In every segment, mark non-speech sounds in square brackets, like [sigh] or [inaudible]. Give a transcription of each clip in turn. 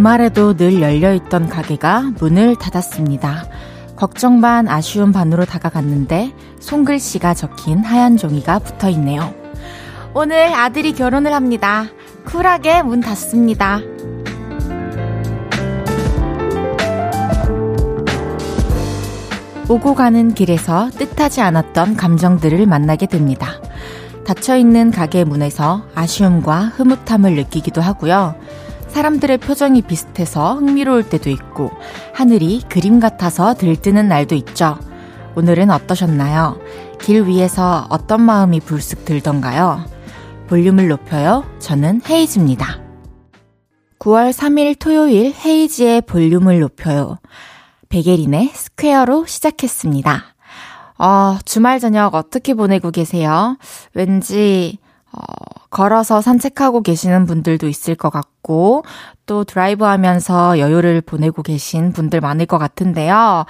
주말에도 늘 열려있던 가게가 문을 닫았습니다. 걱정 반 아쉬움 반으로 다가갔는데 손글씨가 적힌 하얀 종이가 붙어 있네요. 오늘 아들이 결혼을 합니다. 쿨하게 문 닫습니다. 오고 가는 길에서 뜻하지 않았던 감정들을 만나게 됩니다. 닫혀있는 가게 문에서 아쉬움과 흐뭇함을 느끼기도 하고요. 사람들의 표정이 비슷해서 흥미로울 때도 있고, 하늘이 그림 같아서 들뜨는 날도 있죠. 오늘은 어떠셨나요? 길 위에서 어떤 마음이 불쑥 들던가요? 볼륨을 높여요. 저는 헤이즈입니다. 9월 3일 토요일 헤이즈의 볼륨을 높여요. 백예린의 Square로 시작했습니다. 어, 주말 저녁 어떻게 보내고 계세요? 왠지, 어, 걸어서 산책하고 계시는 분들도 있을 것 같고, 또 드라이브 하면서 여유를 보내고 계신 분들 많을 것 같은데요.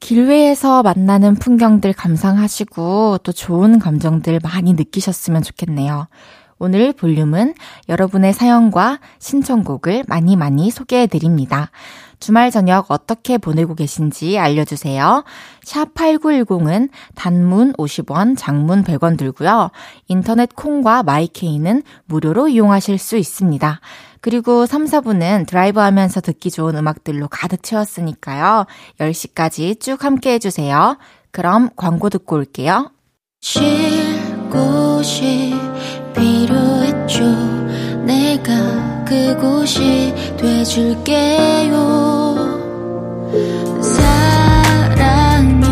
길외에서 만나는 풍경들 감상하시고, 또 좋은 감정들 많이 느끼셨으면 좋겠네요. 오늘 볼륨은 여러분의 사연과 신청곡을 많이 많이 소개해 드립니다. 주말 저녁 어떻게 보내고 계신지 알려주세요. 샵 8910은 단문 50원, 장문 100원 들고요. 인터넷 콩과 마이케이는 무료로 이용하실 수 있습니다. 그리고 3, 4분은 드라이브 하면서 듣기 좋은 음악들로 가득 채웠으니까요. 10시까지 쭉 함께 해주세요. 그럼 광고 듣고 올게요. 쉴 곳이 필요했죠. 내가 그곳이 돼줄게요. 사랑이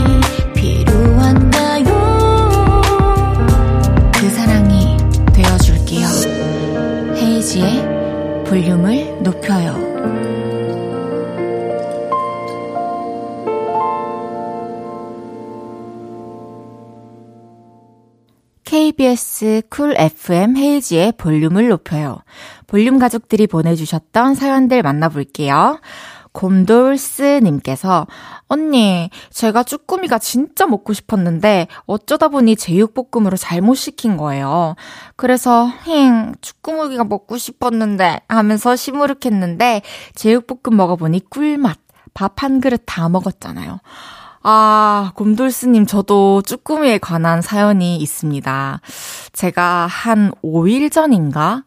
필요한가요? 그 사랑이 되어줄게요. 헤이즈의 볼륨을 높여요. KBS 쿨 FM 헤이즈의 볼륨을 높여요. 볼륨 가족들이 보내주셨던 사연들 만나볼게요. 곰돌스님께서, 언니, 제가 쭈꾸미가 진짜 먹고 싶었는데, 어쩌다 보니 제육볶음으로 잘못 시킨 거예요. 그래서, 힝, 쭈꾸미가 먹고 싶었는데, 하면서 시무룩했는데, 제육볶음 먹어보니 꿀맛. 밥 한 그릇 다 먹었잖아요. 아, 곰돌스님, 저도 쭈꾸미에 관한 사연이 있습니다. 제가 한 5일 전인가?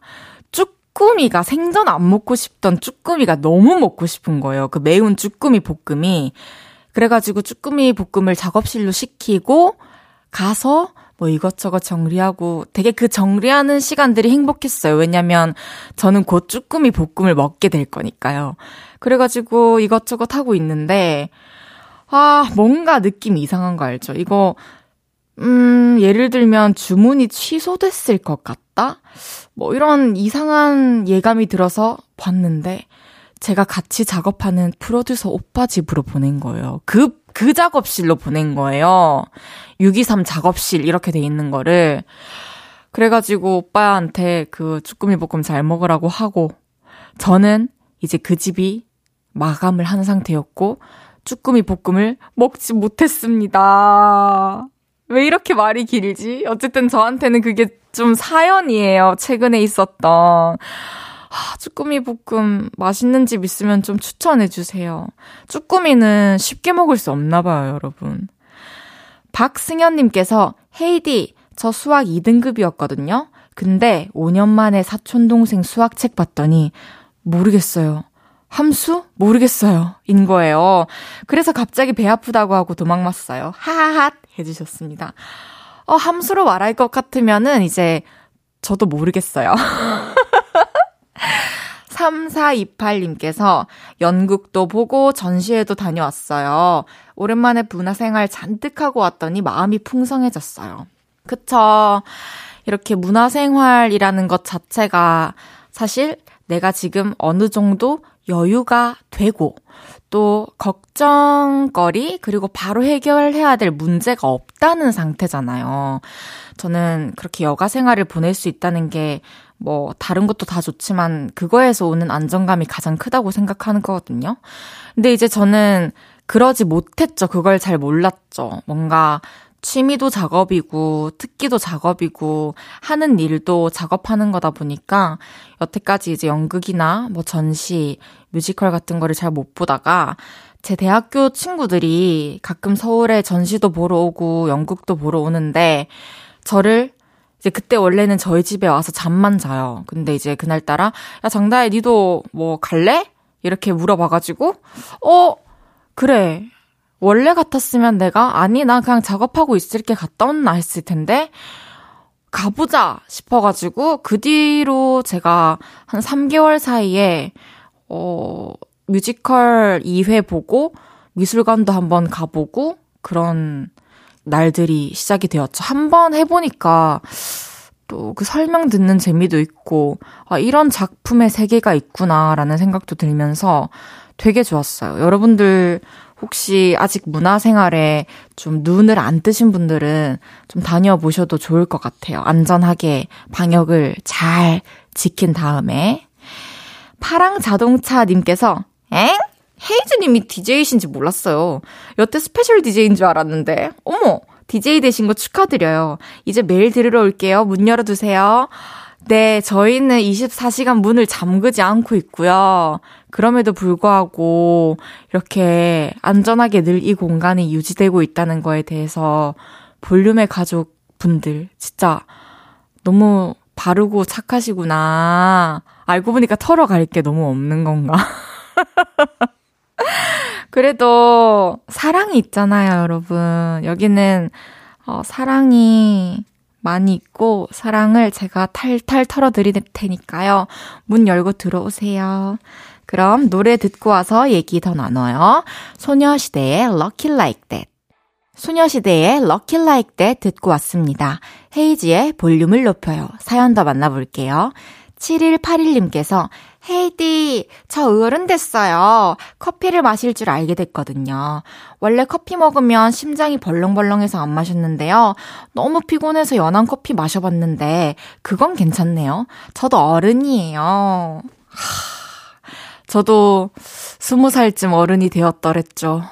쭈꾸미가 생전 안 먹고 싶던 쭈꾸미가 너무 먹고 싶은 거예요. 그 매운 쭈꾸미 볶음이. 그래가지고 쭈꾸미 볶음을 작업실로 시키고 가서 뭐 이것저것 정리하고 되게 그 정리하는 시간들이 행복했어요. 왜냐면 저는 곧 쭈꾸미 볶음을 먹게 될 거니까요. 그래가지고 이것저것 하고 있는데 아, 뭔가 느낌이 이상한 거 알죠? 이거, 음, 예를 들면 주문이 취소됐을 것 같다? 뭐 이런 이상한 예감이 들어서 봤는데, 제가 같이 작업하는 프로듀서 오빠 집으로 보낸 거예요. 그, 그 작업실로 보낸 거예요. 623 작업실 이렇게 돼 있는 거를. 그래가지고 오빠한테 그 쭈꾸미 볶음 잘 먹으라고 하고, 저는 이제 그 집이 마감을 한 상태였고, 쭈꾸미 볶음을 먹지 못했습니다. 왜 이렇게 말이 길지? 어쨌든 저한테는 그게 좀 사연이에요. 최근에 있었던. 아, 쭈꾸미 볶음 맛있는 집 있으면 좀 추천해 주세요. 쭈꾸미는 쉽게 먹을 수 없나 봐요, 여러분. 박승현님께서, 헤이디, 저 수학 2등급이었거든요? 근데 5년 만에 사촌동생 수학책 봤더니, 모르겠어요. 함수? 모르겠어요. 인 거예요. 그래서 갑자기 배 아프다고 하고 도망갔어요. 하하핫 해주셨습니다. 어, 함수로 말할 것 같으면은 이제 저도 모르겠어요. [laughs] 3428님께서 연극도 보고 전시회도 다녀왔어요. 오랜만에 문화생활 잔뜩 하고 왔더니 마음이 풍성해졌어요. 그쵸. 이렇게 문화생활이라는 것 자체가 사실 내가 지금 어느 정도 여유가 되고 또 걱정거리 그리고 바로 해결해야 될 문제가 없다는 상태잖아요. 저는 그렇게 여가 생활을 보낼 수 있다는 게 뭐 다른 것도 다 좋지만 그거에서 오는 안정감이 가장 크다고 생각하는 거거든요. 근데 이제 저는 그러지 못했죠. 그걸 잘 몰랐죠. 뭔가 취미도 작업이고, 특기도 작업이고, 하는 일도 작업하는 거다 보니까, 여태까지 이제 연극이나 뭐 전시, 뮤지컬 같은 거를 잘 못 보다가, 제 대학교 친구들이 가끔 서울에 전시도 보러 오고, 연극도 보러 오는데, 저를 이제 그때 원래는 저희 집에 와서 잠만 자요. 근데 이제 그날따라, 야, 장다혜, 니도 뭐 갈래? 이렇게 물어봐가지고, 어, 그래. 원래 같았으면 내가, 아니, 나 그냥 작업하고 있을게 갔다 온나 했을 텐데, 가보자 싶어가지고, 그 뒤로 제가 한 3개월 사이에, 어, 뮤지컬 2회 보고, 미술관도 한번 가보고, 그런 날들이 시작이 되었죠. 한번 해보니까 또 그 설명 듣는 재미도 있고, 아, 이런 작품의 세계가 있구나라는 생각도 들면서 되게 좋았어요. 여러분들 혹시 아직 문화 생활에 좀 눈을 안 뜨신 분들은 좀 다녀보셔도 좋을 것 같아요. 안전하게 방역을 잘 지킨 다음에. 파랑 자동차님께서, 엥? 헤이즈님이 DJ이신지 몰랐어요. 여태 special DJ인 줄 알았는데. 어머, DJ 되신 거 축하드려요. 이제 매일 들으러 올게요. 문 열어두세요. 네, 저희는 24시간 문을 잠그지 않고 있고요. 그럼에도 불구하고 이렇게 안전하게 늘 이 공간이 유지되고 있다는 거에 대해서 볼륨의 가족 분들 진짜 너무 바르고 착하시구나. 알고 보니까 털어갈 게 너무 없는 건가? [laughs] 그래도 사랑이 있잖아요, 여러분. 여기는 어, 사랑이 많이 있고 사랑을 제가 탈탈 털어드릴 테니까요. 문 열고 들어오세요. 그럼 노래 듣고 와서 얘기 더 나눠요. 소녀시대의 Lucky Like That. 소녀시대의 Lucky Like That 듣고 왔습니다. 헤이지의 볼륨을 높여요. 사연 더 만나볼게요. 7181님께서 헤이디, 저 어른 됐어요. 커피를 마실 줄 알게 됐거든요. 원래 커피 먹으면 심장이 벌렁벌렁해서 안 마셨는데요. 너무 피곤해서 연한 커피 마셔봤는데, 그건 괜찮네요. 저도 어른이에요. 하, 저도 스무 살쯤 어른이 되었더랬죠.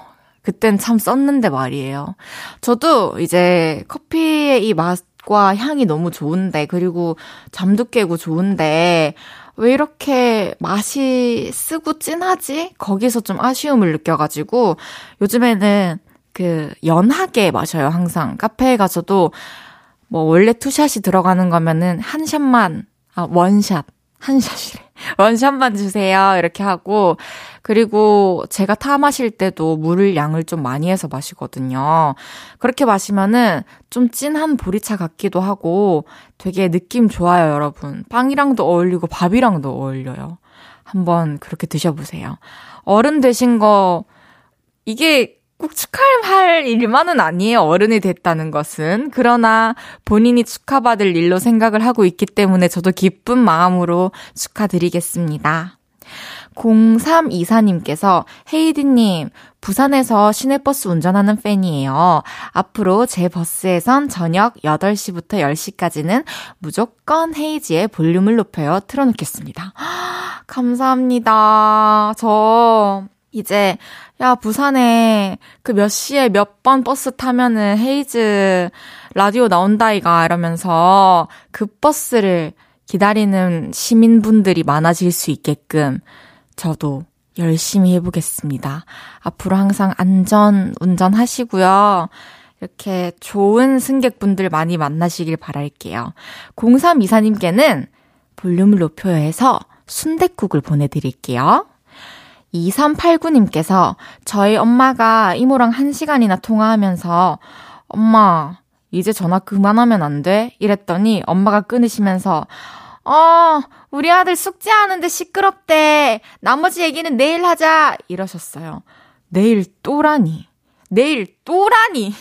그땐 참 썼는데 말이에요. 저도 이제 커피의 이 맛 과 향이 너무 좋은데, 그리고 잠도 깨고 좋은데, 왜 이렇게 맛이 쓰고 진하지? 거기서 좀 아쉬움을 느껴가지고 요즘에는 그 연하게 마셔요, 항상. 카페에 가서도 뭐 원래 투샷이 들어가는 거면은 한 샷만, 아, 원샷. 한 샷이래. [laughs] 원샷만 주세요. 이렇게 하고. 그리고 제가 타 마실 때도 물을 양을 좀 많이 해서 마시거든요. 그렇게 마시면은 좀 진한 보리차 같기도 하고 되게 느낌 좋아요, 여러분. 빵이랑도 어울리고 밥이랑도 어울려요. 한번 그렇게 드셔보세요. 어른 되신 거, 이게 꼭 축하할 일만은 아니에요. 어른이 됐다는 것은. 그러나 본인이 축하받을 일로 생각을 하고 있기 때문에 저도 기쁜 마음으로 축하드리겠습니다. 0324님께서 헤이디님, 부산에서 시내버스 운전하는 팬이에요. 앞으로 제 버스에선 저녁 8시부터 10시까지는 무조건 헤이지의 볼륨을 높여요. 틀어놓겠습니다. [gasps] 감사합니다. 저 이제 야 부산에 그 몇 시에 몇 번 버스 타면은 헤이즈 라디오 나온다 이가 이러면서 그 버스를 기다리는 시민분들이 많아질 수 있게끔 저도 열심히 해보겠습니다. 앞으로 항상 안전 운전하시고요. 이렇게 좋은 승객분들 많이 만나시길 바랄게요. 0324님께는 볼륨을 높여야 해서 순댓국을 보내드릴게요. 2389님께서 저희 엄마가 이모랑 한 시간이나 통화하면서 엄마, 이제 전화 그만하면 안 돼? 이랬더니 엄마가 끊으시면서 어, 우리 아들 숙제하는데 시끄럽대. 나머지 얘기는 내일 하자. 이러셨어요. 내일 또라니. 내일 또라니.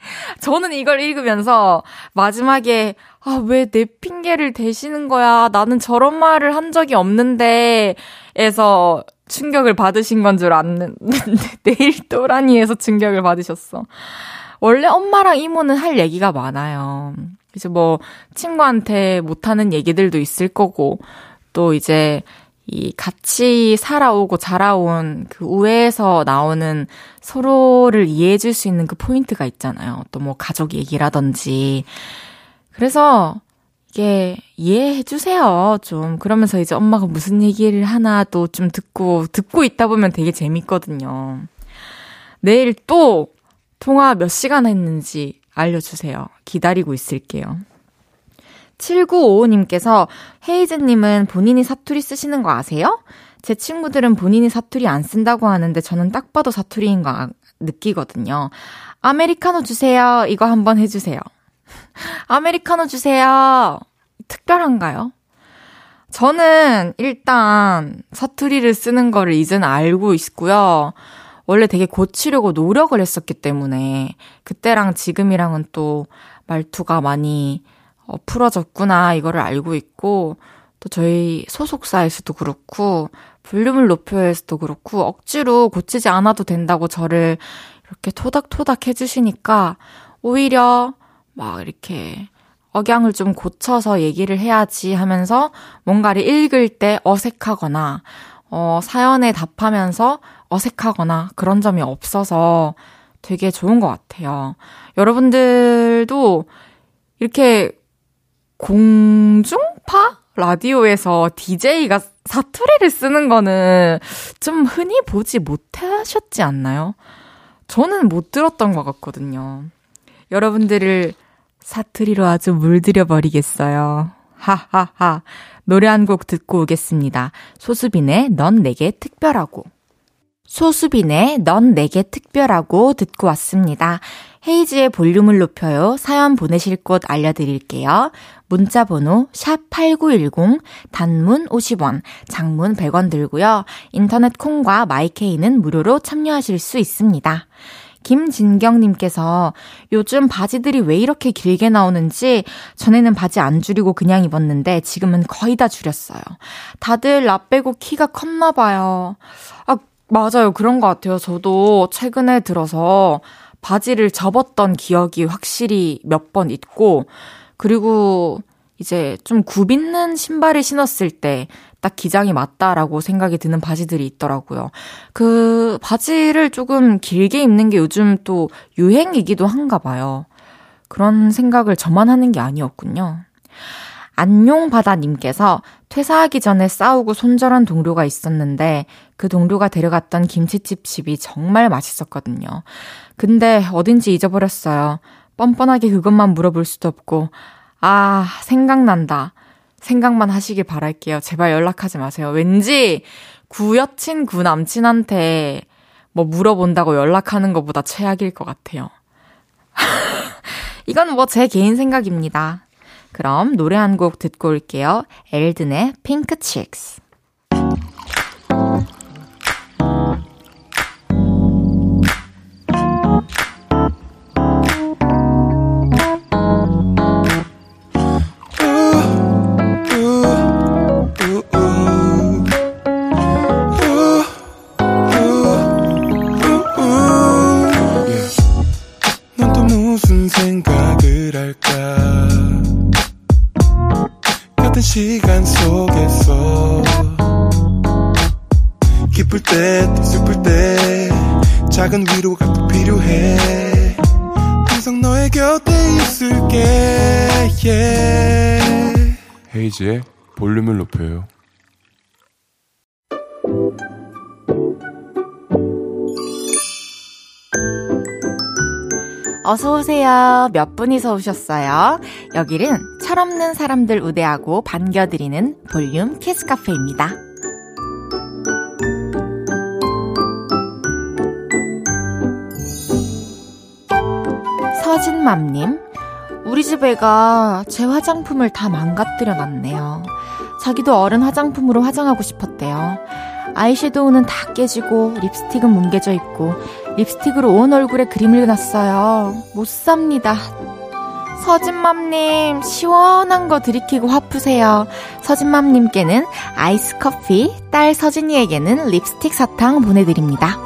[laughs] 저는 이걸 읽으면서 마지막에 아, 왜 내 핑계를 대시는 거야? 나는 저런 말을 한 적이 없는데 에서 충격을 받으신 건 줄 아는데 [laughs] 내일 또라니에서 충격을 받으셨어. 원래 엄마랑 이모는 할 얘기가 많아요. 그래서 뭐 친구한테 못하는 얘기들도 있을 거고 또 이제 이 같이 살아오고 자라온 그 우애에서 나오는 서로를 이해해 줄 수 있는 그 포인트가 있잖아요. 또 뭐 가족 얘기라든지. 그래서 이게 이해해 주세요. 좀 그러면서 이제 엄마가 무슨 얘기를 하나 또 좀 듣고 듣고 있다 보면 되게 재밌거든요. 내일 또 통화 몇 시간 했는지 알려주세요. 기다리고 있을게요. 7955님께서 헤이즈님은 본인이 사투리 쓰시는 거 아세요? 제 친구들은 본인이 사투리 안 쓴다고 하는데 저는 딱 봐도 사투리인 거 아, 느끼거든요. 아메리카노 주세요. 이거 한번 해주세요. 아메리카노 주세요. 특별한가요? 저는 일단 사투리를 쓰는 거를 이제는 알고 있고요. 원래 되게 고치려고 노력을 했었기 때문에 그때랑 지금이랑은 또 말투가 많이 어, 풀어졌구나 이거를 알고 있고 또 저희 소속사에서도 그렇고 볼륨을 높여서도 그렇고 억지로 고치지 않아도 된다고 저를 이렇게 토닥토닥 해주시니까 오히려 막 이렇게 억양을 좀 고쳐서 얘기를 해야지 하면서 뭔가를 읽을 때 어색하거나 어, 사연에 답하면서 어색하거나 그런 점이 없어서 되게 좋은 것 같아요. 여러분들도 이렇게 공중파 라디오에서 DJ가 사투리를 쓰는 거는 좀 흔히 보지 못하셨지 않나요? 저는 못 들었던 것 같거든요. 여러분들을 사투리로 아주 물들여 버리겠어요. 하하하. 노래 한 곡 듣고 오겠습니다. 소수빈의 넌 내게 특별하고. 소수빈의 넌 내게 특별하고 듣고 왔습니다. 헤이지의 볼륨을 높여요. 사연 보내실 곳 알려드릴게요. 문자 번호 샵8910 단문 50원, 장문 100원 들고요. 인터넷 콩과 마이케이는 무료로 참여하실 수 있습니다. 김진경님께서 요즘 바지들이 왜 이렇게 길게 나오는지 전에는 바지 안 줄이고 그냥 입었는데 지금은 거의 다 줄였어요. 다들 나 빼고 키가 컸나 봐요. 아, 맞아요. 그런 것 같아요. 저도 최근에 들어서 바지를 접었던 기억이 확실히 몇 번 있고, 그리고 이제 좀 굽 있는 신발을 신었을 때 딱 기장이 맞다라고 생각이 드는 바지들이 있더라고요. 그 바지를 조금 길게 입는 게 요즘 또 유행이기도 한가 봐요. 그런 생각을 저만 하는 게 아니었군요. 안용바다님께서 퇴사하기 전에 싸우고 손절한 동료가 있었는데 그 동료가 데려갔던 김치집 집이 정말 맛있었거든요. 근데 어딘지 잊어버렸어요. 뻔뻔하게 그것만 물어볼 수도 없고 아, 생각난다. 생각만 하시길 바랄게요. 제발 연락하지 마세요. 왠지 구여친, 구남친한테 뭐 물어본다고 연락하는 것보다 최악일 것 같아요. [laughs] 이건 뭐 제 개인 생각입니다. 그럼 노래 한 곡 듣고 올게요. 엘든의 핑크 칙스. 헤이지의 볼륨을 높여요. 어서오세요. 몇 분이서 오셨어요? 여기는 철없는 사람들 우대하고 반겨드리는 볼륨 키스 카페입니다. 서진맘님, 우리 집 애가 제 화장품을 다 망가뜨려 놨네요. 자기도 어른 화장품으로 화장하고 싶었대요. 아이섀도우는 다 깨지고 립스틱은 뭉개져 있고 립스틱으로 온 얼굴에 그림을 그렸어요. 못 삽니다. 서진맘님 시원한 거 들이키고 화 푸세요. 서진맘님께는 아이스 커피, 딸 서진이에게는 립스틱 사탕 보내드립니다.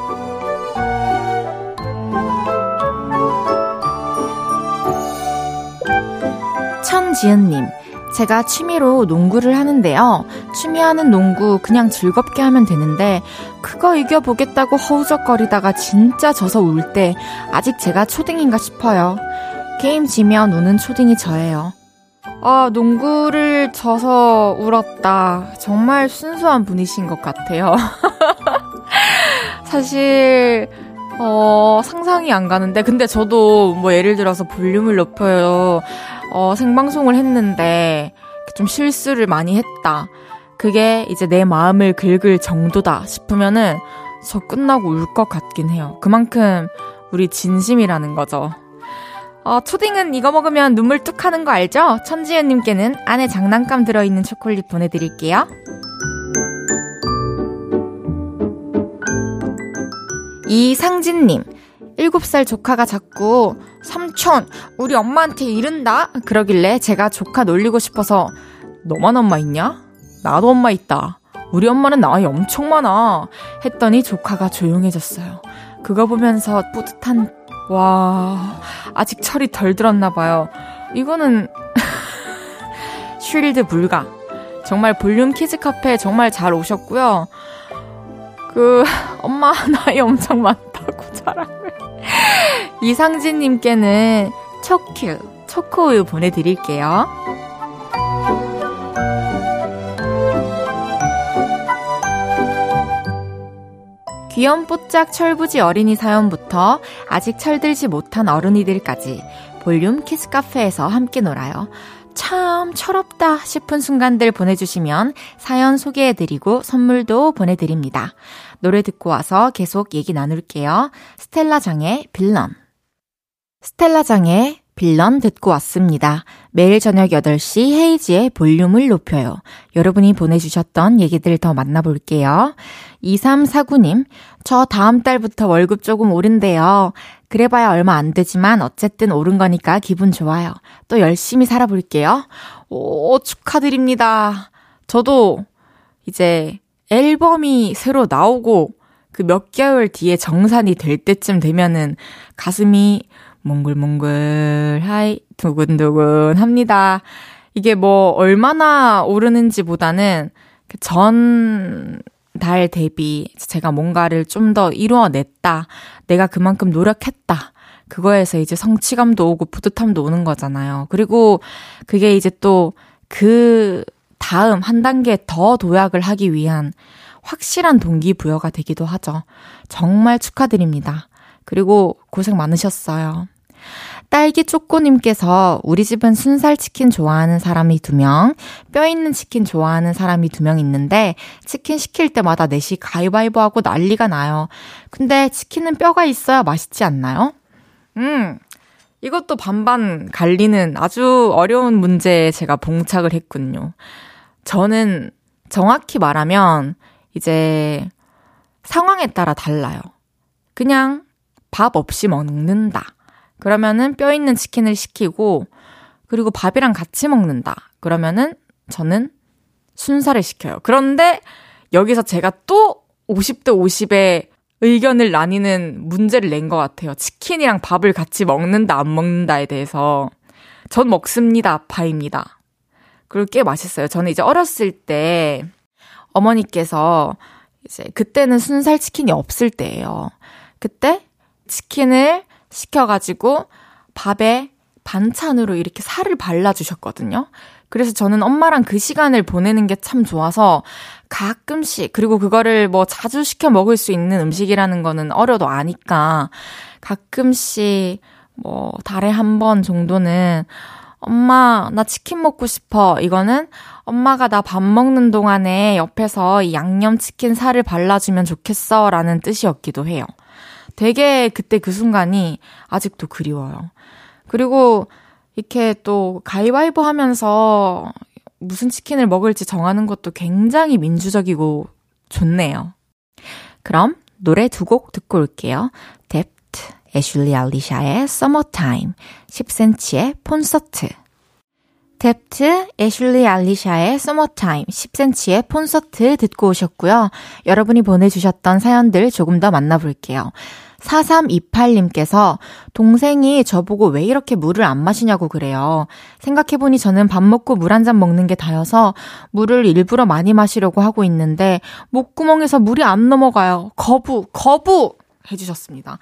천지은님, 제가 취미로 농구를 하는데요. 취미하는 농구 그냥 즐겁게 하면 되는데 그거 이겨보겠다고 허우적거리다가 진짜 져서 울 때 아직 제가 초딩인가 싶어요. 게임 지면 우는 초딩이 저예요. 아, 농구를 져서 울었다. 정말 순수한 분이신 것 같아요. [laughs] 사실, 어, 상상이 안 가는데, 근데 저도 뭐 예를 들어서 볼륨을 높여요. 어, 생방송을 했는데 좀 실수를 많이 했다. 그게 이제 내 마음을 긁을 정도다 싶으면은 저 끝나고 울 것 같긴 해요. 그만큼 우리 진심이라는 거죠. 어, 초딩은 이거 먹으면 눈물 뚝 하는 거 알죠? 천지연님께는 안에 장난감 들어있는 초콜릿 보내드릴게요. 이상진님, 7살 조카가 자꾸 삼촌, 우리 엄마한테 이른다? 그러길래 제가 조카 놀리고 싶어서 너만 엄마 있냐? 나도 엄마 있다. 우리 엄마는 나이 엄청 많아. 했더니 조카가 조용해졌어요. 그거 보면서 뿌듯한, 와, 아직 철이 덜 들었나 봐요. 이거는 [laughs] shield 불가. 정말 볼륨 키즈 카페 정말 잘 오셨고요. 그, 엄마 나이 엄청 많다고 자랑을. [laughs] 이상진님께는 초큐, 초코우유 보내드릴게요. 귀염뽀짝 철부지 어린이 사연부터 아직 철들지 못한 어른이들까지 볼륨 키스 카페에서 함께 놀아요. 참 철없다 싶은 순간들 보내주시면 사연 소개해드리고 선물도 보내드립니다. 노래 듣고 와서 계속 얘기 나눌게요. 스텔라 장의 빌런. 스텔라 장의 빌런 듣고 왔습니다. 매일 저녁 8시 헤이지의 볼륨을 높여요. 여러분이 보내주셨던 얘기들 더 만나볼게요. 2349님, 저 다음 달부터 월급 조금 오른대요. 그래봐야 얼마 안 되지만 어쨌든 오른 거니까 기분 좋아요. 또 열심히 살아볼게요. 오, 축하드립니다. 저도 이제 앨범이 새로 나오고 그 몇 개월 뒤에 정산이 될 때쯤 되면은 가슴이 몽글몽글 하이 두근두근 합니다. 이게 뭐 얼마나 오르는지 보다는 그 전달 대비 제가 뭔가를 좀 더 이루어냈다. 내가 그만큼 노력했다. 그거에서 이제 성취감도 오고 뿌듯함도 오는 거잖아요. 그리고 그게 이제 또 그 다음 한 단계 더 도약을 하기 위한 확실한 동기부여가 되기도 하죠. 정말 축하드립니다. 그리고 고생 많으셨어요. 딸기 쪼꼬님께서 우리 집은 순살 치킨 좋아하는 사람이 두 명, 뼈 있는 치킨 좋아하는 사람이 두 명 있는데 치킨 시킬 때마다 넷이 가위바위보 하고 난리가 나요. 근데 치킨은 뼈가 있어야 맛있지 않나요? 음, 이것도 반반 갈리는 아주 어려운 문제에 제가 봉착을 했군요. 저는 정확히 말하면 이제 상황에 따라 달라요. 그냥 밥 없이 먹는다. 그러면은 뼈 있는 치킨을 시키고, 그리고 밥이랑 같이 먹는다. 그러면은 저는 순살을 시켜요. 그런데 여기서 제가 또 50대 50의 의견을 나뉘는 문제를 낸 것 같아요. 치킨이랑 밥을 같이 먹는다, 안 먹는다에 대해서. 전 먹습니다, 파입니다. 그리고 꽤 맛있어요. 저는 이제 어렸을 때 어머니께서 이제 그때는 순살 치킨이 없을 때예요. 그때 치킨을 시켜가지고 밥에 반찬으로 이렇게 살을 발라주셨거든요. 그래서 저는 엄마랑 그 시간을 보내는 게 참 좋아서 가끔씩, 그리고 그거를 뭐 자주 시켜 먹을 수 있는 음식이라는 거는 어려도 아니까 가끔씩 뭐 달에 한 번 정도는 엄마, 나 치킨 먹고 싶어. 이거는 엄마가 나 밥 먹는 동안에 옆에서 이 양념치킨 살을 발라주면 좋겠어. 라는 뜻이었기도 해요. 되게 그때 그 순간이 아직도 그리워요. 그리고 이렇게 또 가위바위보 하면서 무슨 치킨을 먹을지 정하는 것도 굉장히 민주적이고 좋네요. 그럼 노래 두 곡 듣고 올게요. 뎁트, 애슐리 알리샤의 Summertime, 10cm의 콘서트. 뎁트, 애슐리 알리샤의 Summertime, 10cm의 콘서트 듣고 오셨고요. 여러분이 보내주셨던 사연들 조금 더 만나볼게요. 4328님께서 동생이 저보고 왜 이렇게 물을 안 마시냐고 그래요. 생각해보니 저는 밥 먹고 물 한 잔 먹는 게 다여서 물을 일부러 많이 마시려고 하고 있는데 목구멍에서 물이 안 넘어가요. 거부, 거부! 해주셨습니다.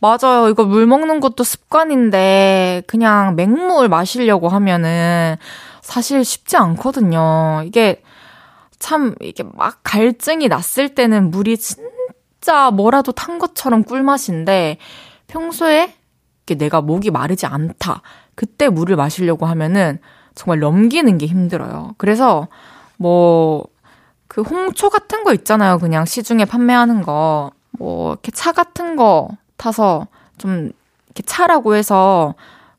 맞아요. 이거 물 먹는 것도 습관인데 그냥 맹물 마시려고 하면은 사실 쉽지 않거든요. 이게 참 이게 막 갈증이 났을 때는 물이 진짜 뭐라도 탄 것처럼 꿀맛인데 평소에 내가 목이 마르지 않다. 그때 물을 마시려고 하면은 정말 넘기는 게 힘들어요. 그래서 뭐 그 홍초 같은 거 있잖아요. 그냥 시중에 판매하는 거. 뭐 이렇게 차 같은 거 타서 좀 이렇게 차라고 해서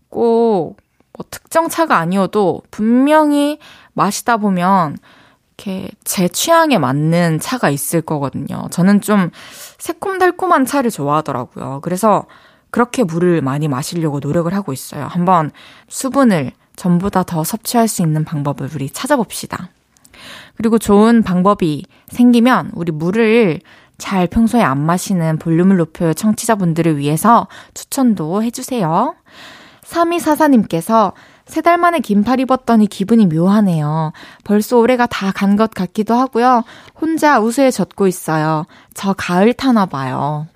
꼭 뭐 특정 차가 아니어도 분명히 마시다 보면 이렇게 제 취향에 맞는 차가 있을 거거든요. 저는 좀 새콤달콤한 차를 좋아하더라고요. 그래서 그렇게 물을 많이 마시려고 노력을 하고 있어요. 한번 수분을 전보다 더 섭취할 수 있는 방법을 우리 찾아봅시다. 그리고 좋은 방법이 생기면 우리 물을 잘 평소에 안 마시는 볼륨을 높여요 청취자분들을 위해서 추천도 해주세요. 3244님께서 세 달 만에 긴팔 입었더니 기분이 묘하네요. 벌써 올해가 다 간 것 같기도 하고요. 혼자 우수에 젖고 있어요. 저 가을 타나 봐요.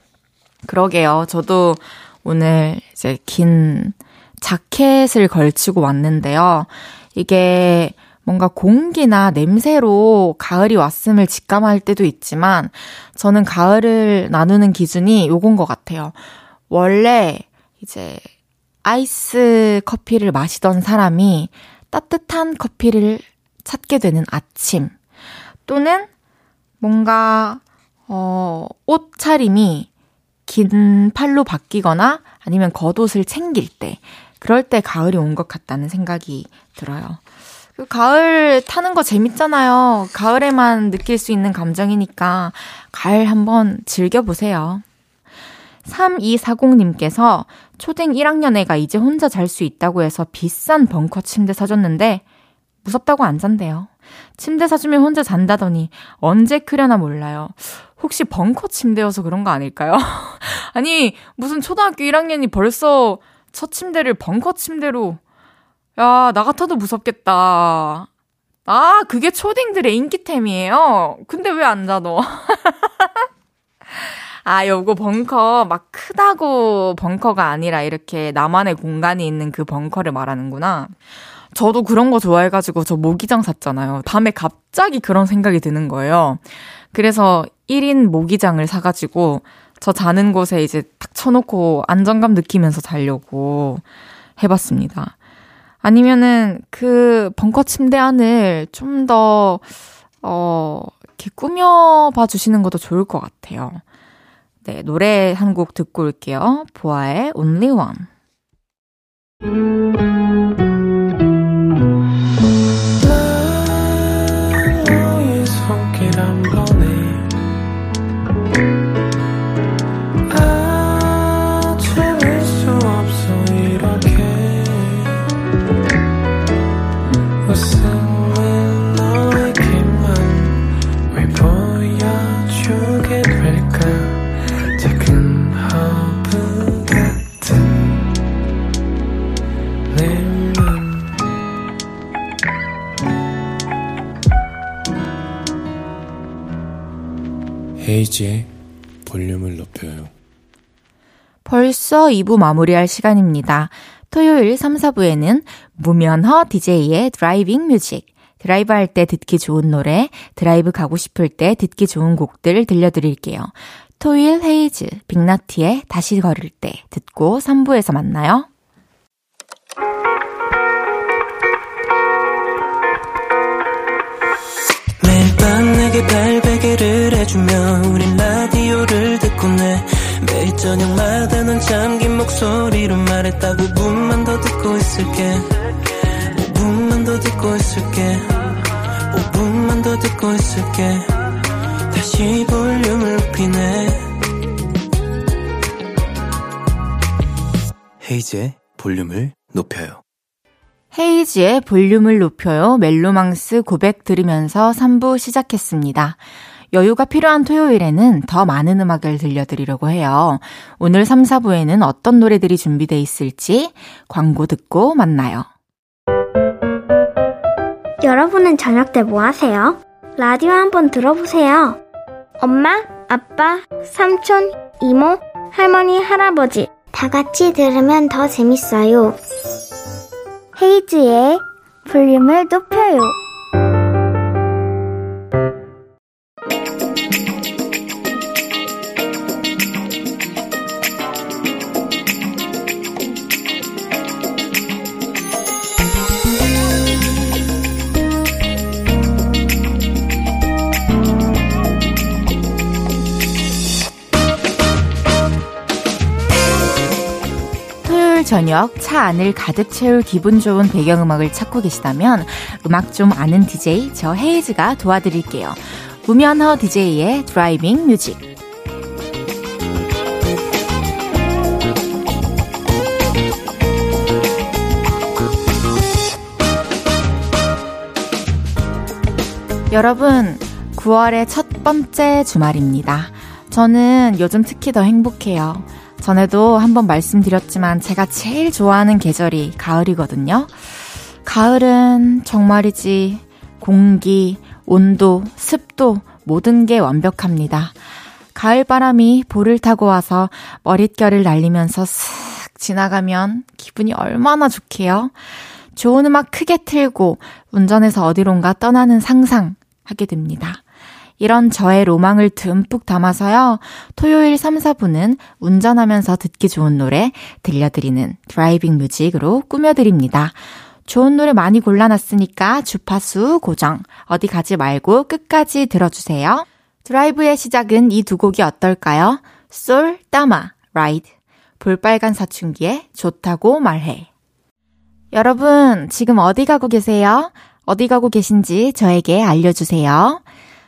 그러게요. 저도 오늘 이제 긴 자켓을 걸치고 왔는데요. 이게 뭔가 공기나 냄새로 가을이 왔음을 직감할 때도 있지만 저는 가을을 나누는 기준이 요건 것 같아요. 원래 이제 아이스 커피를 마시던 사람이 따뜻한 커피를 찾게 되는 아침 또는 뭔가 어, 옷 차림이 긴 팔로 바뀌거나 아니면 겉옷을 챙길 때 그럴 때 가을이 온 것 같다는 생각이 들어요. 그 가을 타는 거 재밌잖아요. 가을에만 느낄 수 있는 감정이니까 가을 한번 즐겨보세요. 3240님께서 초등 1학년 애가 이제 혼자 잘 수 있다고 해서 비싼 벙커 침대 사줬는데 무섭다고 안 잔대요. 침대 사주면 혼자 잔다더니 언제 크려나 몰라요. 혹시 벙커 침대여서 그런 거 아닐까요? [laughs] 아니, 무슨 초등학교 1학년이 벌써 첫 침대를 벙커 침대로. 야, 나 같아도 무섭겠다. 아, 그게 초딩들의 인기템이에요? 근데 왜 안 자 너? [laughs] 아, 요거 벙커 막 크다고 벙커가 아니라 이렇게 나만의 공간이 있는 그 벙커를 말하는구나. 저도 그런 거 좋아해가지고 저 모기장 샀잖아요. 밤에 갑자기 그런 생각이 드는 거예요. 그래서 1인 모기장을 사가지고 저 자는 곳에 이제 딱 쳐놓고 안정감 느끼면서 자려고 해봤습니다. 아니면은 그 벙커 침대 안을 좀 더, 어, 이렇게 꾸며봐 주시는 것도 좋을 것 같아요. 네, 노래 한 곡 듣고 올게요. 보아의 Only One. 헤이즈의 볼륨을 높여요. 벌써 2부 마무리할 시간입니다. 토요일 3, 4부에는 무면허 DJ의 driving music, 드라이브 할 때 듣기 좋은 노래, 드라이브 가고 싶을 때 듣기 좋은 곡들 들려드릴게요. 토일, 헤이즈, 빅나티의 다시 걸을 때 듣고 3부에서 만나요. 해주며 우린 라디오를 듣고 내 매일 저녁마다 넌 잠긴 목소리로 말했다 5분만 더 듣고 있을게. 5분만 더 듣고 있을게. 5분만 더 듣고 있을게. 다시 볼륨을 높이네. 헤이즈의 볼륨을 높여요. 헤이지의 볼륨을 높여요. 멜로망스 고백 들으면서 3부 시작했습니다. 여유가 필요한 토요일에는 더 많은 음악을 들려드리려고 해요. 오늘 3, 4부에는 어떤 노래들이 준비돼 있을지 광고 듣고 만나요. 여러분은 저녁 때 뭐 하세요? 라디오 한번 들어보세요. 엄마, 아빠, 삼촌, 이모, 할머니, 할아버지 다 같이 들으면 더 재밌어요. 헤이즈의 볼륨을 높여요. 저녁 차 안을 가득 채울 기분 좋은 배경음악을 찾고 계시다면 음악 좀 아는 DJ 저 헤이즈가 도와드릴게요. 무면허 DJ의 driving music. 여러분, 9월의 첫 번째 주말입니다. 저는 요즘 특히 더 행복해요. 전에도 한번 말씀드렸지만 제가 제일 좋아하는 계절이 가을이거든요. 가을은 정말이지 공기, 온도, 습도 모든 게 완벽합니다. 가을 바람이 볼을 타고 와서 머릿결을 날리면서 슥 지나가면 기분이 얼마나 좋게요. 좋은 음악 크게 틀고 운전해서 어디론가 떠나는 상상 하게 됩니다. 이런 저의 로망을 듬뿍 담아서요. 토요일 3, 4부는 운전하면서 듣기 좋은 노래 들려드리는 driving music으로 꾸며드립니다. 좋은 노래 많이 골라놨으니까 주파수 고정. 어디 가지 말고 끝까지 들어주세요. 드라이브의 시작은 이 두 곡이 어떨까요? 쏠, 따마, RIDE. 볼빨간 사춘기의 좋다고 말해. 여러분, 지금 어디 가고 계세요? 어디 가고 계신지 저에게 알려주세요.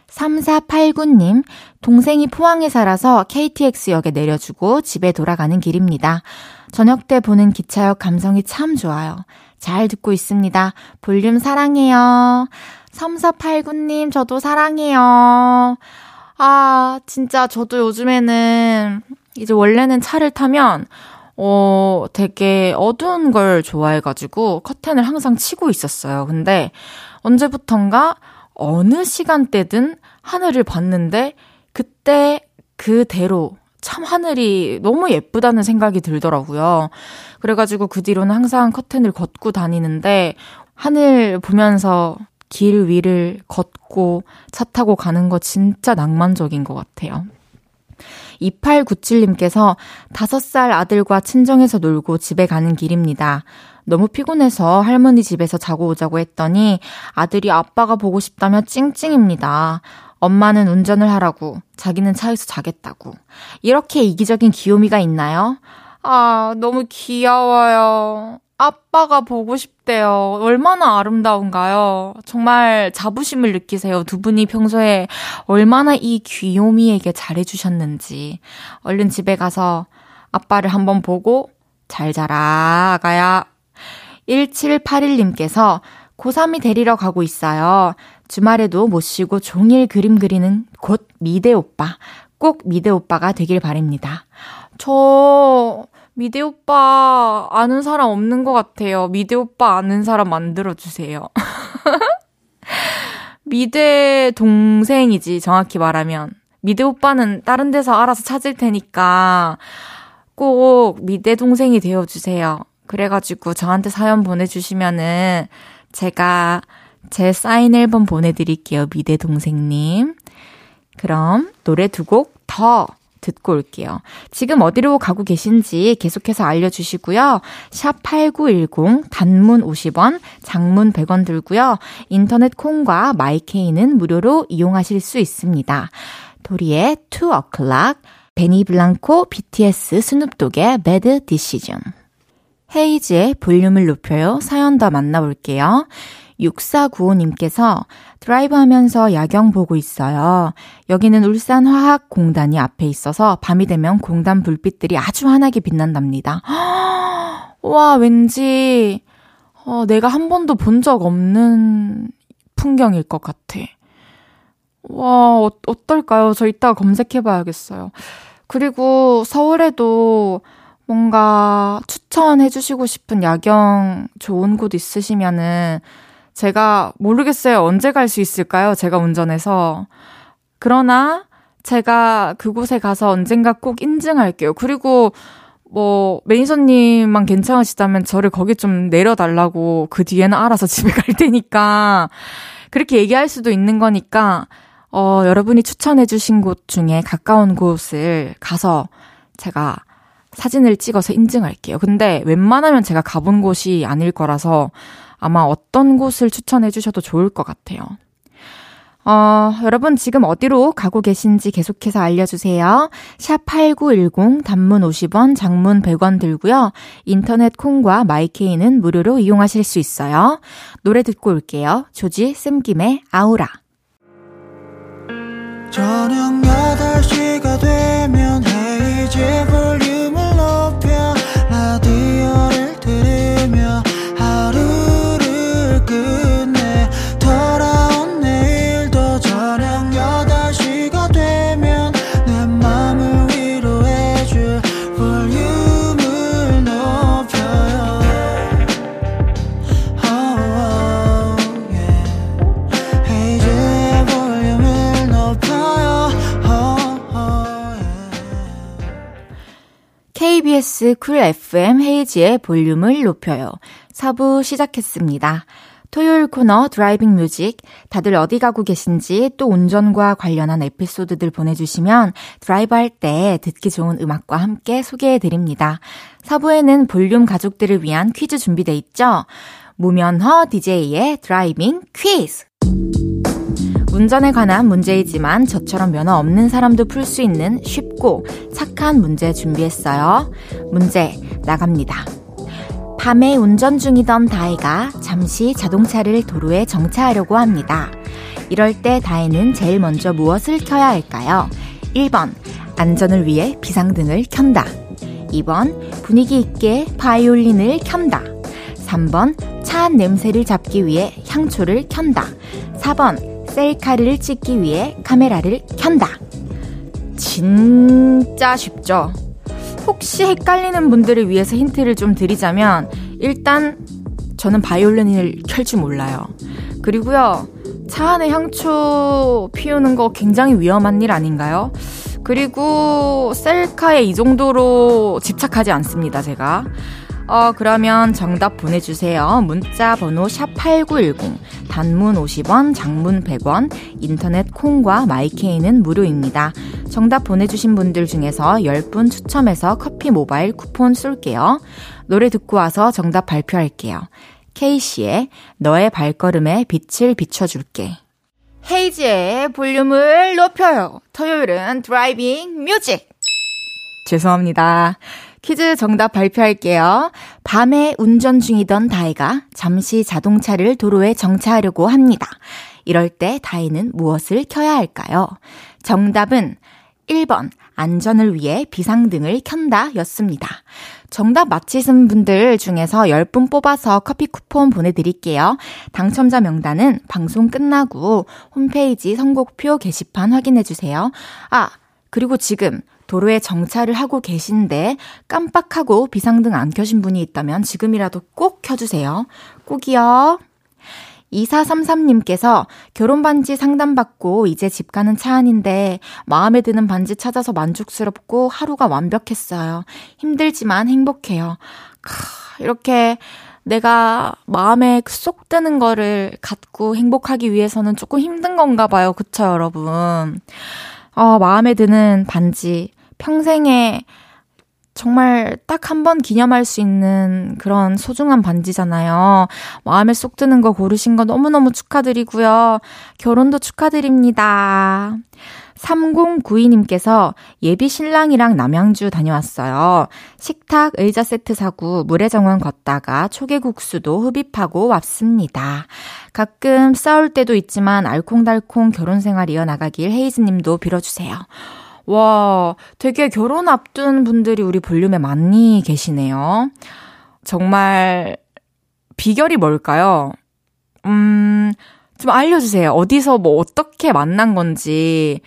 3489님, 동생이 포항에 살아서 KTX역에 내려주고 집에 돌아가는 길입니다. 저녁 때 보는 기차역 감성이 참 좋아요. 잘 듣고 있습니다. 볼륨 사랑해요. 3489님, 저도 사랑해요. 아, 진짜 저도 요즘에는 이제 원래는 차를 타면 어, 되게 어두운 걸 좋아해가지고 커튼을 항상 치고 있었어요. 근데 언제부턴가 어느 시간대든 하늘을 봤는데 그때 그대로 참 하늘이 너무 예쁘다는 생각이 들더라고요. 그래가지고 그 뒤로는 항상 커튼을 걷고 다니는데 하늘 보면서 길 위를 걷고 차 타고 가는 거 진짜 낭만적인 것 같아요. 2897님께서 5살 아들과 친정에서 놀고 집에 가는 길입니다. 너무 피곤해서 할머니 집에서 자고 오자고 했더니 아들이 아빠가 보고 싶다며 찡찡입니다. 엄마는 운전을 하라고, 자기는 차에서 자겠다고. 이렇게 이기적인 귀요미가 있나요? 아, 너무 귀여워요. 아빠가 보고 싶대요. 얼마나 아름다운가요? 정말 자부심을 느끼세요. 두 분이 평소에 얼마나 이 귀요미에게 잘해주셨는지. 얼른 집에 가서 아빠를 한번 보고 잘 자라, 아가야. 1781님께서 고3이 데리러 가고 있어요. 주말에도 못 쉬고 종일 그림 그리는 곧 미대 오빠. 꼭 미대 오빠가 되길 바랍니다. 저 미대 오빠 아는 사람 없는 것 같아요. 미대 오빠 아는 사람 만들어주세요. [laughs] 미대 동생이지, 정확히 말하면. 미대 오빠는 다른 데서 알아서 찾을 테니까 꼭 미대 동생이 되어주세요. 그래가지고 저한테 사연 보내주시면은 제가 제 사인 앨범 보내드릴게요. 미대 동생님. 그럼 노래 두 곡 더 듣고 올게요. 지금 어디로 가고 계신지 계속해서 알려주시고요. 샵 8910 단문 50원, 장문 100원 들고요. 인터넷 콩과 마이케이는 무료로 이용하실 수 있습니다. 도리의 2 o'clock, 베니 블랑코, BTS, 스눕독의 Bad Decision. 헤이즈의 볼륨을 높여요. 사연 더 만나볼게요. 6495님께서 드라이브 하면서 야경 보고 있어요. 여기는 울산화학공단이 앞에 있어서 밤이 되면 공단 불빛들이 아주 환하게 빛난답니다. 와, 왠지, 어, 내가 한 번도 본 적 없는 풍경일 것 같아. 와, 어, 어떨까요? 저 이따가 검색해 봐야겠어요. 그리고 서울에도 뭔가 추천해주시고 싶은 야경 좋은 곳 있으시면은 제가 모르겠어요. 언제 갈 수 있을까요? 제가 운전해서. 그러나 제가 그곳에 가서 언젠가 꼭 인증할게요. 그리고 뭐 매니저님만 괜찮으시다면 저를 거기 좀 내려달라고 그 뒤에는 알아서 [laughs] 집에 갈 테니까 그렇게 얘기할 수도 있는 거니까 어 여러분이 추천해 주신 곳 중에 가까운 곳을 가서 제가 사진을 찍어서 인증할게요. 근데 웬만하면 제가 가본 곳이 아닐 거라서 아마 어떤 곳을 추천해 주셔도 좋을 것 같아요. 어, 여러분 지금 어디로 가고 계신지 계속해서 알려주세요. 샵 8910 단문 50원, 장문 100원 들고요. 인터넷 콩과 마이케이는 무료로 이용하실 수 있어요. 노래 듣고 올게요. 조지 쌤김의 아우라. 저녁 8시가 되면 헤이즈 볼륨 KBS 쿨 FM 헤이즈의 볼륨을 높여요. 4부 시작했습니다. 토요일 코너 driving music. 다들 어디 가고 계신지 또 운전과 관련한 에피소드들 보내주시면 드라이브 할 때 듣기 좋은 음악과 함께 소개해 드립니다. 4부에는 볼륨 가족들을 위한 퀴즈 준비돼 있죠? 무면허 DJ의 driving 퀴즈! 운전에 관한 문제이지만 저처럼 면허 없는 사람도 풀 수 있는 쉽고 착한 문제 준비했어요. 문제 나갑니다. 밤에 운전 중이던 다혜가 잠시 자동차를 도로에 정차하려고 합니다. 이럴 때 다혜는 제일 먼저 무엇을 켜야 할까요? 1번 안전을 위해 비상등을 켠다. 2번 분위기 있게 바이올린을 켠다. 3번 차한 냄새를 잡기 위해 향초를 켠다. 4번 셀카를 찍기 위해 카메라를 켠다. 진짜 쉽죠? 혹시 헷갈리는 분들을 위해서 힌트를 좀 드리자면, 일단, 저는 바이올린을 켤 줄 몰라요. 그리고요, 차 안에 향초 피우는 거 굉장히 위험한 일 아닌가요? 그리고 셀카에 이 정도로 집착하지 않습니다, 제가. 어, 그러면 정답 보내주세요. 문자 번호 샵8910, 단문 50원, 장문 100원, 인터넷 콩과 마이케이는 무료입니다. 정답 보내주신 분들 중에서 10분 추첨해서 커피 모바일 쿠폰 쏠게요. 노래 듣고 와서 정답 발표할게요. 케이시의 너의 발걸음에 빛을 비춰줄게. 헤이즈의 볼륨을 높여요. 토요일은 driving music. 죄송합니다. 퀴즈 정답 발표할게요. 밤에 운전 중이던 다이가 잠시 자동차를 도로에 정차하려고 합니다. 이럴 때 다이는 무엇을 켜야 할까요? 정답은 1번 안전을 위해 비상등을 켠다 였습니다. 정답 맞히신 분들 중에서 10분 뽑아서 커피 쿠폰 보내드릴게요. 당첨자 명단은 방송 끝나고 홈페이지 선곡표 게시판 확인해주세요. 아, 그리고 지금 도로에 정차를 하고 계신데 깜빡하고 비상등 안 켜신 분이 있다면 지금이라도 꼭 켜주세요. 꼭이요. 2433님께서 결혼 반지 상담받고 이제 집 가는 차 안인데 마음에 드는 반지 찾아서 만족스럽고 하루가 완벽했어요. 힘들지만 행복해요. 크, 이렇게 내가 마음에 쏙 드는 거를 갖고 행복하기 위해서는 조금 힘든 건가 봐요. 그쵸, 여러분? 어, 마음에 드는 반지. 평생에 정말 딱 한 번 기념할 수 있는 그런 소중한 반지잖아요. 마음에 쏙 드는 거 고르신 거 너무너무 축하드리고요. 결혼도 축하드립니다. 3092님께서 예비 신랑이랑 남양주 다녀왔어요. 식탁 의자 세트 사고 물회정원 걷다가 초계국수도 흡입하고 왔습니다. 가끔 싸울 때도 있지만 알콩달콩 결혼 생활 이어나가길 헤이즈님도 빌어주세요. 와, 되게 결혼 앞둔 분들이 우리 볼륨에 많이 계시네요. 정말 비결이 뭘까요? 음, 좀 알려주세요. 어디서 뭐 어떻게 만난 건지.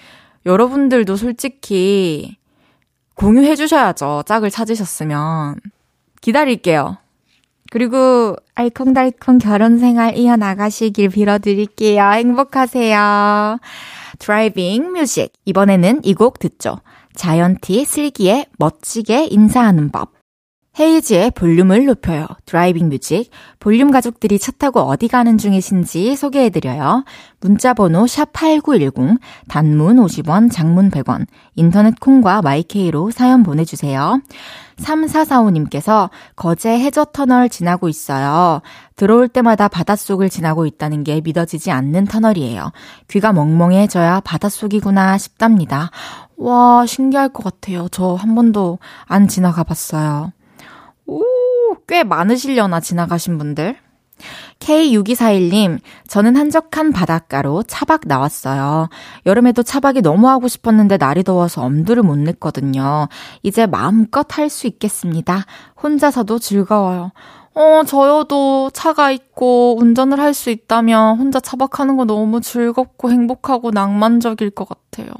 여러분들도 솔직히 공유해 주셔야죠. 짝을 찾으셨으면. 기다릴게요. 그리고 알콩달콩 결혼 생활 이어나가시길 빌어드릴게요. 행복하세요. driving music. 이번에는 이 곡 듣죠. 자이언티 슬기의 멋지게 인사하는 법. 헤이즈의 볼륨을 높여요. driving music. 볼륨 가족들이 차 타고 어디 가는 중이신지 소개해드려요. 문자번호 샵8910, 단문 50원, 장문 100원, 인터넷 콩과 마이케이로 사연 보내주세요. 3445님께서 거제 해저 터널 지나고 있어요. 들어올 때마다 바닷속을 지나고 있다는 게 믿어지지 않는 터널이에요. 귀가 멍멍해져야 바닷속이구나 싶답니다. 와, 신기할 것 같아요. 저 한 번도 안 지나가 봤어요. 오, 꽤 많으시려나, 지나가신 분들. K6241님, 저는 한적한 바닷가로 차박 나왔어요. 여름에도 차박이 너무 하고 싶었는데 날이 더워서 엄두를 못 냈거든요. 이제 마음껏 할 수 있겠습니다. 혼자서도 즐거워요. 어, 저여도 차가 있고 운전을 할 수 있다면 혼자 차박하는 거 너무 즐겁고 행복하고 낭만적일 것 같아요.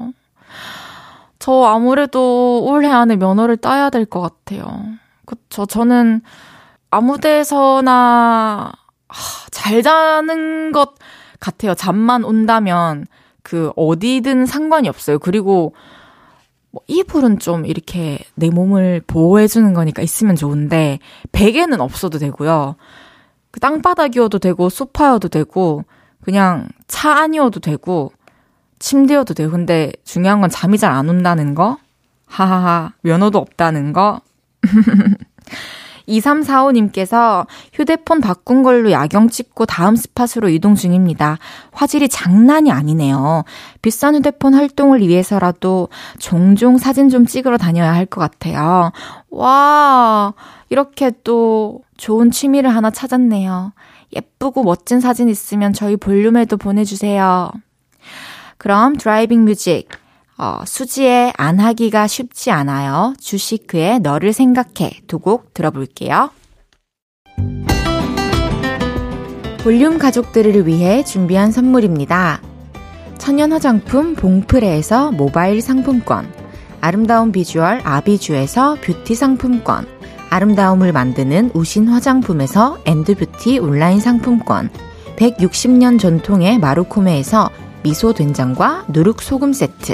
저 아무래도 올해 안에 면허를 따야 될 것 같아요. 그쵸. 저는 아무 데서나 잘 자는 것 같아요. 잠만 온다면 그 어디든 상관이 없어요. 그리고 뭐 이불은 좀 이렇게 내 몸을 보호해주는 거니까 있으면 좋은데 베개는 없어도 되고요. 그 땅바닥이어도 되고 소파여도 되고 그냥 차 안이어도 되고 침대여도 되고 근데 중요한 건 잠이 잘 안 온다는 거 하하하 면허도 없다는 거 [laughs] 2345님께서 휴대폰 바꾼 걸로 야경 찍고 다음 스팟으로 이동 중입니다. 화질이 장난이 아니네요. 비싼 휴대폰 활동을 위해서라도 종종 사진 좀 찍으러 다녀야 할 것 같아요. 와, 이렇게 또 좋은 취미를 하나 찾았네요. 예쁘고 멋진 사진 있으면 저희 볼륨에도 보내주세요. 그럼 driving music 어, 수지의 안 하기가 쉽지 않아요. 주시크의 너를 생각해 두 곡 들어볼게요. 볼륨 가족들을 위해 준비한 선물입니다. 천연 화장품 봉프레에서 모바일 상품권, 아름다운 비주얼 아비주에서 뷰티 상품권, 아름다움을 만드는 우신 화장품에서 엔드뷰티 온라인 상품권, 160년 전통의 마루코메에서 미소 된장과 누룩 소금 세트,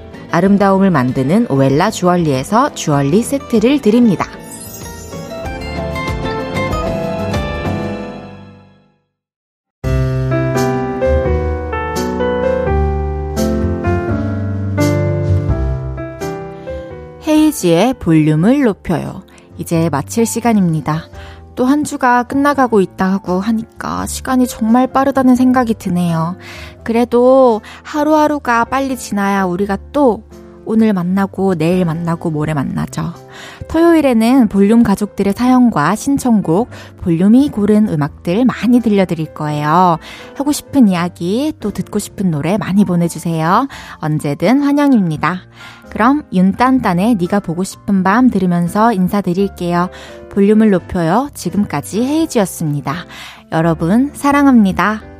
아름다움을 만드는 오엘라 주얼리에서 주얼리 세트를 드립니다. 헤이지의 볼륨을 높여요. 이제 마칠 시간입니다. 또 한 주가 끝나가고 있다고 하니까 시간이 정말 빠르다는 생각이 드네요. 그래도 하루하루가 빨리 지나야 우리가 또 오늘 만나고 내일 만나고 모레 만나죠. 토요일에는 볼륨 가족들의 사연과 신청곡, 볼륨이 고른 음악들 많이 들려드릴 거예요. 하고 싶은 이야기, 또 듣고 싶은 노래 많이 보내주세요. 언제든 환영입니다. 그럼 윤딴딴의 네가 보고 싶은 밤 들으면서 인사드릴게요. 볼륨을 높여요. 지금까지 헤이지였습니다. 여러분 사랑합니다.